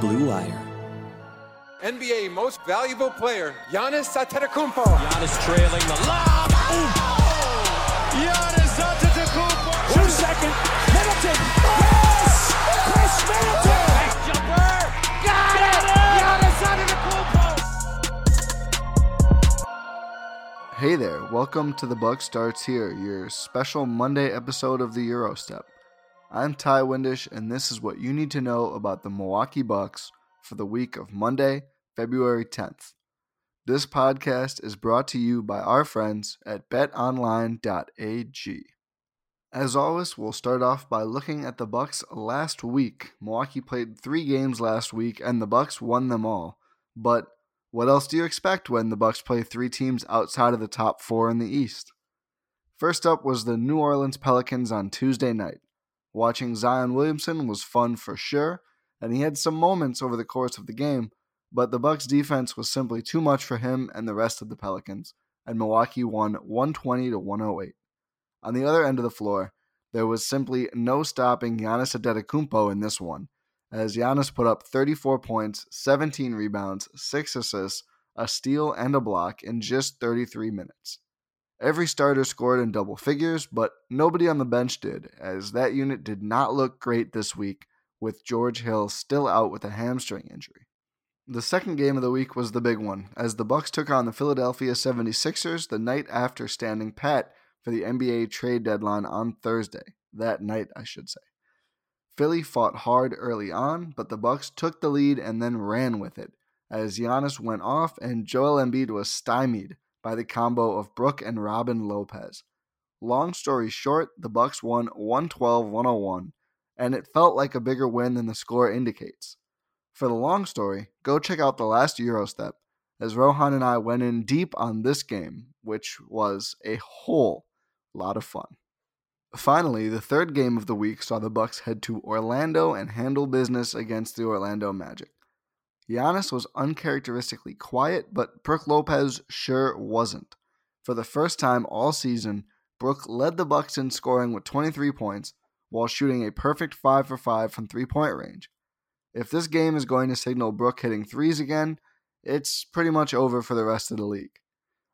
Blue Wire. NBA Most Valuable Player, Giannis Antetokounmpo. Giannis trailing the lob. Giannis Antetokounmpo. Two second. Middleton. Yes! Khris Middleton. Nice jumper. Got it. Giannis Antetokounmpo. Hey there, welcome to The Buck Starts Here, your special Monday episode of the Eurostep. I'm Ty Windish, and this is what you need to know about the Milwaukee Bucks for the week of Monday, February 10th. This podcast is brought to you by our friends at betonline.ag. As always, we'll start off by looking at the Bucks last week. Milwaukee played 3 games last week and the Bucks won them all. But what else do you expect when the Bucks play 3 teams outside of the top 4 in the East? First up was the New Orleans Pelicans on Tuesday night. Watching Zion Williamson was fun for sure, and he had some moments over the course of the game, but the Bucks defense was simply too much for him and the rest of the Pelicans, and Milwaukee won 120 to 108. On the other end of the floor, there was simply no stopping Giannis Antetokounmpo in this one, as Giannis put up 34 points, 17 rebounds, 6 assists, a steal, and a block in just 33 minutes. Every starter scored in double figures, but nobody on the bench did, as that unit did not look great this week, with George Hill still out with a hamstring injury. The second game of the week was the big one, as the Bucks took on the Philadelphia 76ers the night after standing pat for the NBA trade deadline on Thursday. That night, I should say. Philly fought hard early on, but the Bucks took the lead and then ran with it, as Giannis went off and Joel Embiid was stymied by the combo of Brook and Robin Lopez. Long story short, the Bucks won 112-101, and it felt like a bigger win than the score indicates. For the long story, go check out the last Eurostep, as Rohan and I went in deep on this game, which was a whole lot of fun. Finally, the third game of the week saw the Bucks head to Orlando and handle business against the Orlando Magic. Giannis was uncharacteristically quiet, but Brook Lopez sure wasn't. For the first time all season, Brook led the Bucks in scoring with 23 points while shooting a perfect 5 for 5 from three-point range. If this game is going to signal Brook hitting threes again, it's pretty much over for the rest of the league.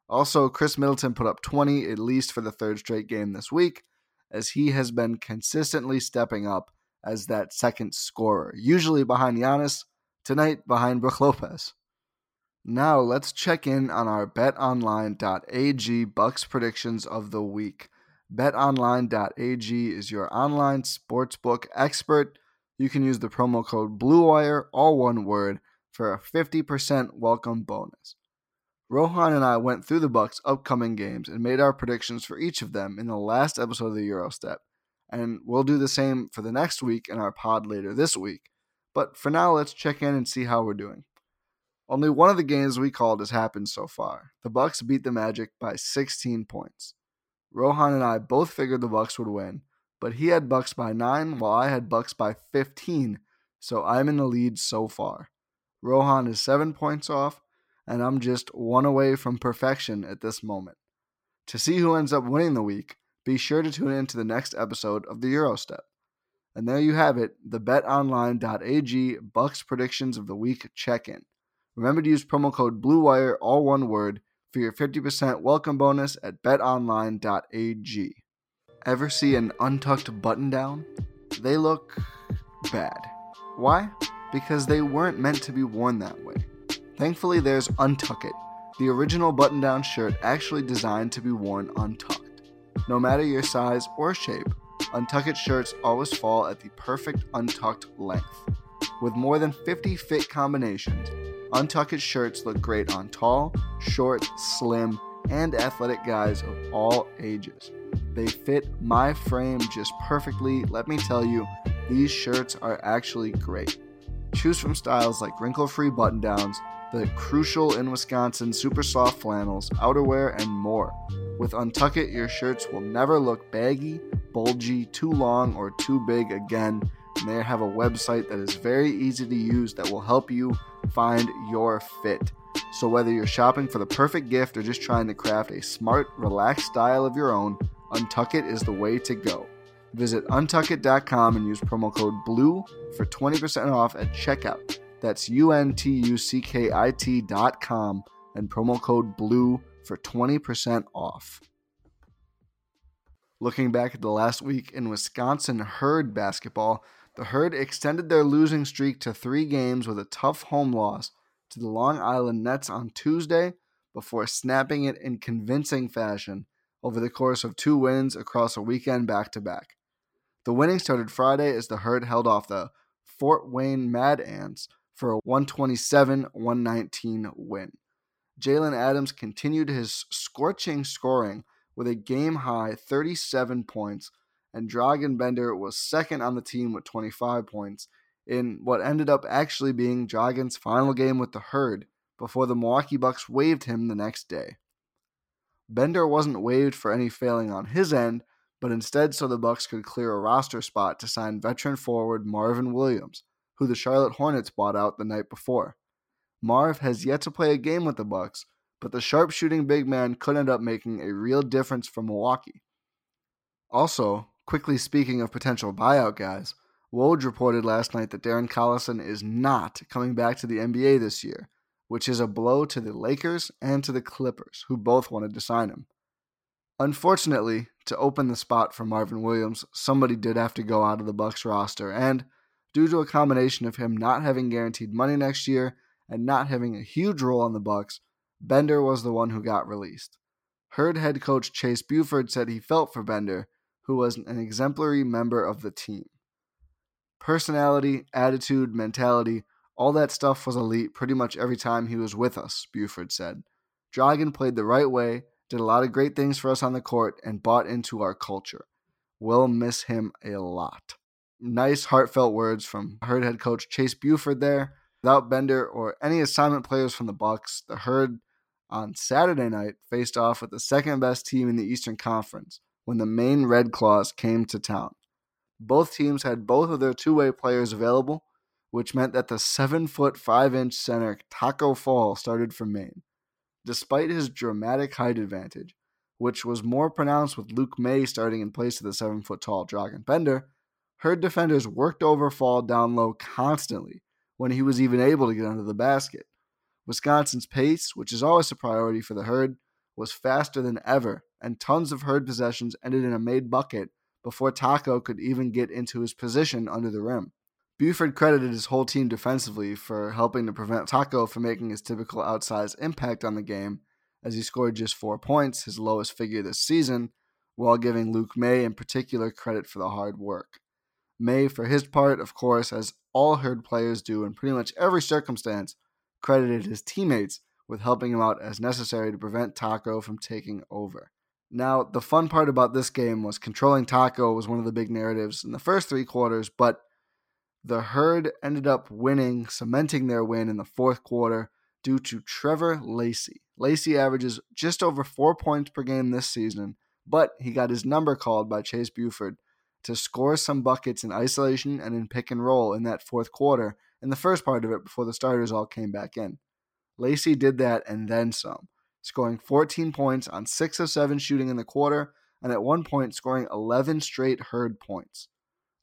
Also, Khris Middleton put up 20 at least for the third straight game this week, as he has been consistently stepping up as that second scorer, usually behind Giannis, tonight behind Brook Lopez. Now let's check in on our betonline.ag Bucks predictions of the week. BetOnline.ag is your online sportsbook expert. You can use the promo code BLUEWIRE, all one word, for a 50% welcome bonus. Rohan and I went through the Bucks' upcoming games and made our predictions for each of them in the last episode of the Eurostep, and we'll do the same for the next week in our pod later this week. But for now, let's check in and see how we're doing. Only one of the games we called has happened so far. The Bucks beat the Magic by 16 points. Rohan and I both figured the Bucks would win, but he had Bucks by 9 while I had Bucks by 15, so I'm in the lead so far. Rohan is 7 points off, and I'm just one away from perfection at this moment. To see who ends up winning the week, be sure to tune in to the next episode of the Eurostep. And there you have it, the betonline.ag Bucks predictions of the week check-in. Remember to use promo code BLUEWIRE, all one word, for your 50% welcome bonus at betonline.ag. Ever see an untucked button down? They look bad. Why? Because they weren't meant to be worn that way. Thankfully, there's Untuck It, the original button down shirt actually designed to be worn untucked. No matter your size or shape, Untuck It shirts always fall at the perfect untucked length. With more than 50 fit combinations, Untucked shirts look great on tall, short, slim, and athletic guys of all ages. They fit my frame just perfectly. Let me tell you, these shirts are actually great. Choose from styles like wrinkle free button downs, the crucial in Wisconsin super soft flannels, outerwear, and more. With Untuck It, your shirts will never look baggy, bulgy, too long, or too big again. And they have a website that is very easy to use that will help you find your fit. So, whether you're shopping for the perfect gift or just trying to craft a smart, relaxed style of your own, Untuck It is the way to go. Visit untuckit.com and use promo code BLUE for 20% off at checkout. That's U-N-T-U-C-K-I-T dot com and promo code BLUE for 20% off. Looking back at the last week in Wisconsin Herd basketball, the Herd extended their losing streak to three games with a tough home loss to the Long Island Nets on Tuesday before snapping it in convincing fashion over the course of two wins across a weekend back to back. The winning started Friday as the Herd held off the Fort Wayne Mad Ants for a 127 119 win. Jalen Adams continued his scorching scoring with a game high 37 points, and Dragan Bender was second on the team with 25 points in what ended up actually being Dragan's final game with the Herd before the Milwaukee Bucks waived him the next day. Bender wasn't waived for any failing on his end, but instead so the Bucks could clear a roster spot to sign veteran forward Marvin Williams, who the Charlotte Hornets bought out the night before. Marv has yet to play a game with the Bucks, but the sharpshooting big man could end up making a real difference for Milwaukee. Also, quickly speaking of potential buyout guys, Woj reported last night that Darren Collison is not coming back to the NBA this year, which is a blow to the Lakers and to the Clippers, who both wanted to sign him. Unfortunately, to open the spot for Marvin Williams, somebody did have to go out of the Bucks roster, and due to a combination of him not having guaranteed money next year and not having a huge role on the Bucks, Bender was the one who got released. Herd head coach Chase Buford said he felt for Bender, who was an exemplary member of the team. Personality, attitude, mentality, all that stuff was elite pretty much every time he was with us, Buford said. Dragan played the right way, did a lot of great things for us on the court, and bought into our culture. We'll miss him a lot nice, heartfelt words from Herd head coach Chase Buford there. Without Bender or any assignment players from the Bucks, the Herd on Saturday night faced off with the second best team in the Eastern Conference when the Maine Red Claws came to town. Both teams had both of their two-way players available, which meant that the seven foot five inch center Taco Fall started for Maine. Despite his dramatic height advantage, which was more pronounced with Luke May starting in place of the seven foot tall Dragan Bender, Herd defenders worked over Fall down low constantly when he was even able to get under the basket. Wisconsin's pace, which is always a priority for the Herd, was faster than ever, and tons of Herd possessions ended in a made bucket before Taco could even get into his position under the rim. Buford credited his whole team defensively for helping to prevent Taco from making his typical outsized impact on the game, as he scored just four points, his lowest figure this season, while giving Luke May in particular credit for the hard work. May, for his part, of course, as all Herd players do in pretty much every circumstance, credited his teammates with helping him out as necessary to prevent Taco from taking over. Now, the fun part about this game was controlling Taco was one of the big narratives in the first three quarters, but the Herd ended up winning, cementing their win in the fourth quarter due to Trevor Lacey. Lacey averages just over four points per game this season, but he got his number called by Chase Buford to score some buckets in isolation and in pick and roll in that fourth quarter in the first part of it before the starters all came back in. Lacey did that and then some, scoring 14 points on 6 of 7 shooting in the quarter and at one point scoring 11 straight herd points.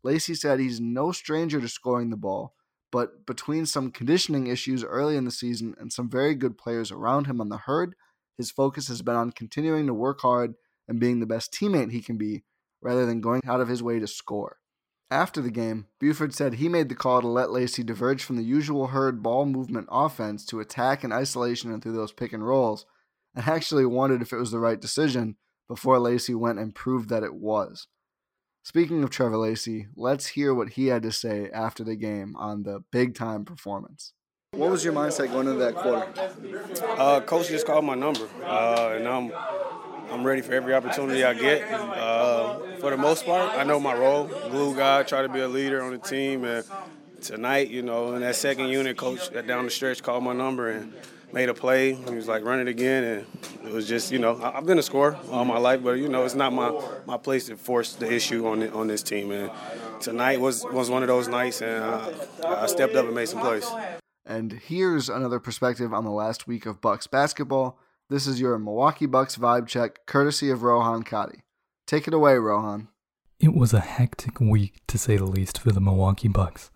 Lacey said he's no stranger to scoring the ball, but between some conditioning issues early in the season and some very good players around him on the herd, his focus has been on continuing to work hard and being the best teammate he can be rather than going out of his way to score. After the game, Buford said he made the call to let Lacey diverge from the usual herd ball movement offense to attack in isolation and through those pick and rolls, and actually wondered if it was the right decision before Lacey went and proved that it was. Speaking of Trevor Lacey, let's hear what he had to say after the game on the big time performance. What was your mindset going into that quarter? Uh, coach just called my number, uh, and I'm I'm ready for every opportunity I get. Uh, for the most part, I know my role. Glue guy, try to be a leader on the team. And tonight, you know, in that second unit, coach down the stretch called my number and made a play. He was like, run it again. And it was just, you know, I've been a scorer all my life, but, you know, it's not my, my place to force the issue on the, on this team. And tonight was, was one of those nights, and uh, I stepped up and made some plays. And here's another perspective on the last week of Bucks basketball. This is your Milwaukee Bucks vibe check, courtesy of Rohan Kadi. Take it away, Rohan. It was a hectic week, to say the least, for the Milwaukee Bucks.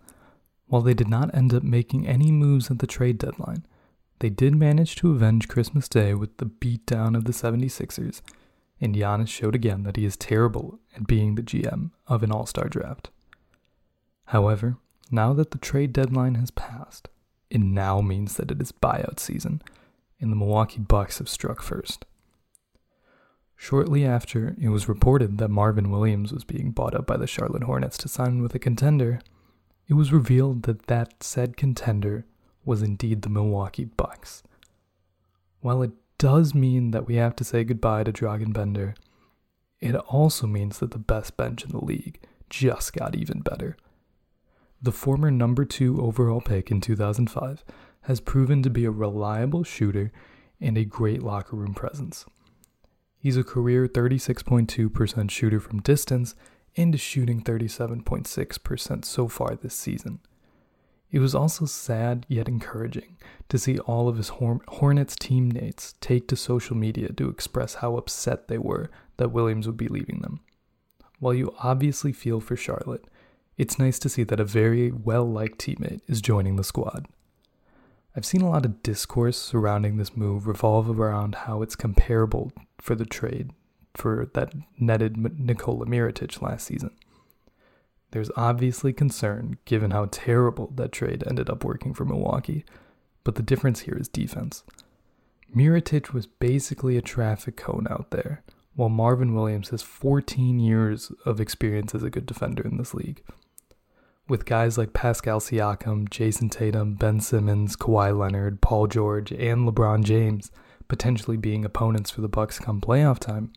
While they did not end up making any moves at the trade deadline, they did manage to avenge Christmas Day with the beatdown of the 76ers, and Giannis showed again that he is terrible at being the GM of an all star draft. However, now that the trade deadline has passed, it now means that it is buyout season and the Milwaukee Bucks have struck first. Shortly after, it was reported that Marvin Williams was being bought up by the Charlotte Hornets to sign with a contender. It was revealed that that said contender was indeed the Milwaukee Bucks. While it does mean that we have to say goodbye to Dragan Bender, it also means that the best bench in the league just got even better. The former number two overall pick in 2005 has proven to be a reliable shooter and a great locker room presence. He's a career 36.2% shooter from distance and is shooting 37.6% so far this season. It was also sad yet encouraging to see all of his Hornets teammates take to social media to express how upset they were that Williams would be leaving them. While you obviously feel for Charlotte, it's nice to see that a very well liked teammate is joining the squad. I've seen a lot of discourse surrounding this move revolve around how it's comparable for the trade for that netted Nikola Mirotic last season. There's obviously concern given how terrible that trade ended up working for Milwaukee, but the difference here is defense. Mirotic was basically a traffic cone out there, while Marvin Williams has 14 years of experience as a good defender in this league with guys like Pascal Siakam, Jayson Tatum, Ben Simmons, Kawhi Leonard, Paul George, and LeBron James potentially being opponents for the Bucks come playoff time,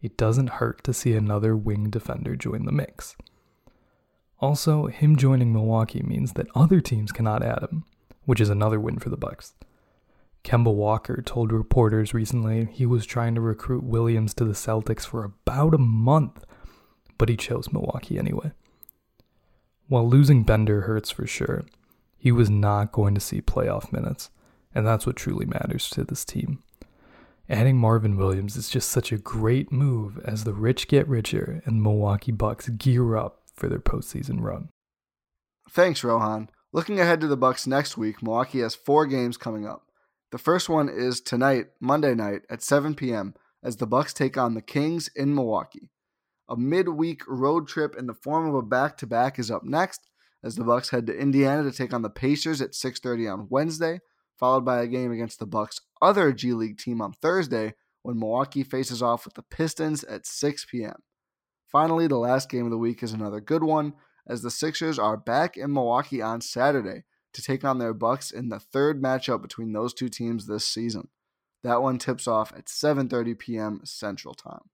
it doesn't hurt to see another wing defender join the mix. Also, him joining Milwaukee means that other teams cannot add him, which is another win for the Bucks. Kemba Walker told reporters recently he was trying to recruit Williams to the Celtics for about a month, but he chose Milwaukee anyway. While losing Bender hurts for sure, he was not going to see playoff minutes, and that's what truly matters to this team. Adding Marvin Williams is just such a great move as the rich get richer and the Milwaukee Bucks gear up for their postseason run. Thanks, Rohan. Looking ahead to the Bucks next week, Milwaukee has four games coming up. The first one is tonight, Monday night at 7 p.m. as the Bucks take on the Kings in Milwaukee. A midweek road trip in the form of a back-to-back is up next as the Bucks head to Indiana to take on the Pacers at 6:30 on Wednesday, followed by a game against the Bucks' other G League team on Thursday when Milwaukee faces off with the Pistons at 6 p.m. Finally, the last game of the week is another good one as the Sixers are back in Milwaukee on Saturday to take on their Bucks in the third matchup between those two teams this season. That one tips off at 7:30 p.m. Central Time.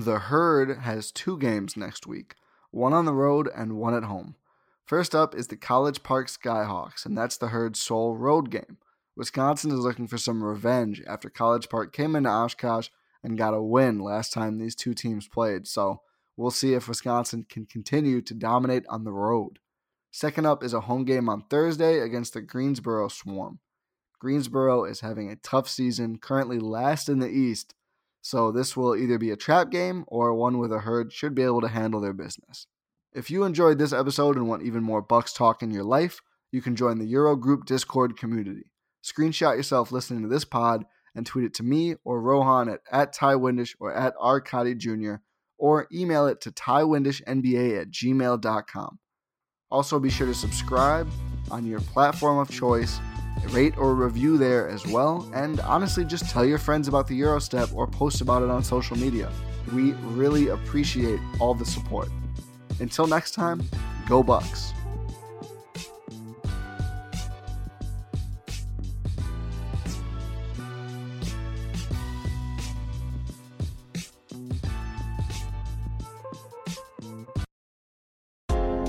The Herd has two games next week, one on the road and one at home. First up is the College Park Skyhawks, and that's the Herd's sole road game. Wisconsin is looking for some revenge after College Park came into Oshkosh and got a win last time these two teams played, so we'll see if Wisconsin can continue to dominate on the road. Second up is a home game on Thursday against the Greensboro Swarm. Greensboro is having a tough season, currently last in the East, so this will either be a trap game or one where the herd should be able to handle their business. If you enjoyed this episode and want even more Bucks talk in your life, you can join the Euro Group Discord community. Screenshot yourself listening to this pod and tweet it to me or Rohan at, at Ty Windish or at Arcadi Jr. or email it to tywindishnba at gmail.com. Also, be sure to subscribe on your platform of choice, rate or review there as well, and honestly, just tell your friends about the Eurostep or post about it on social media. We really appreciate all the support. Until next time, go Bucks.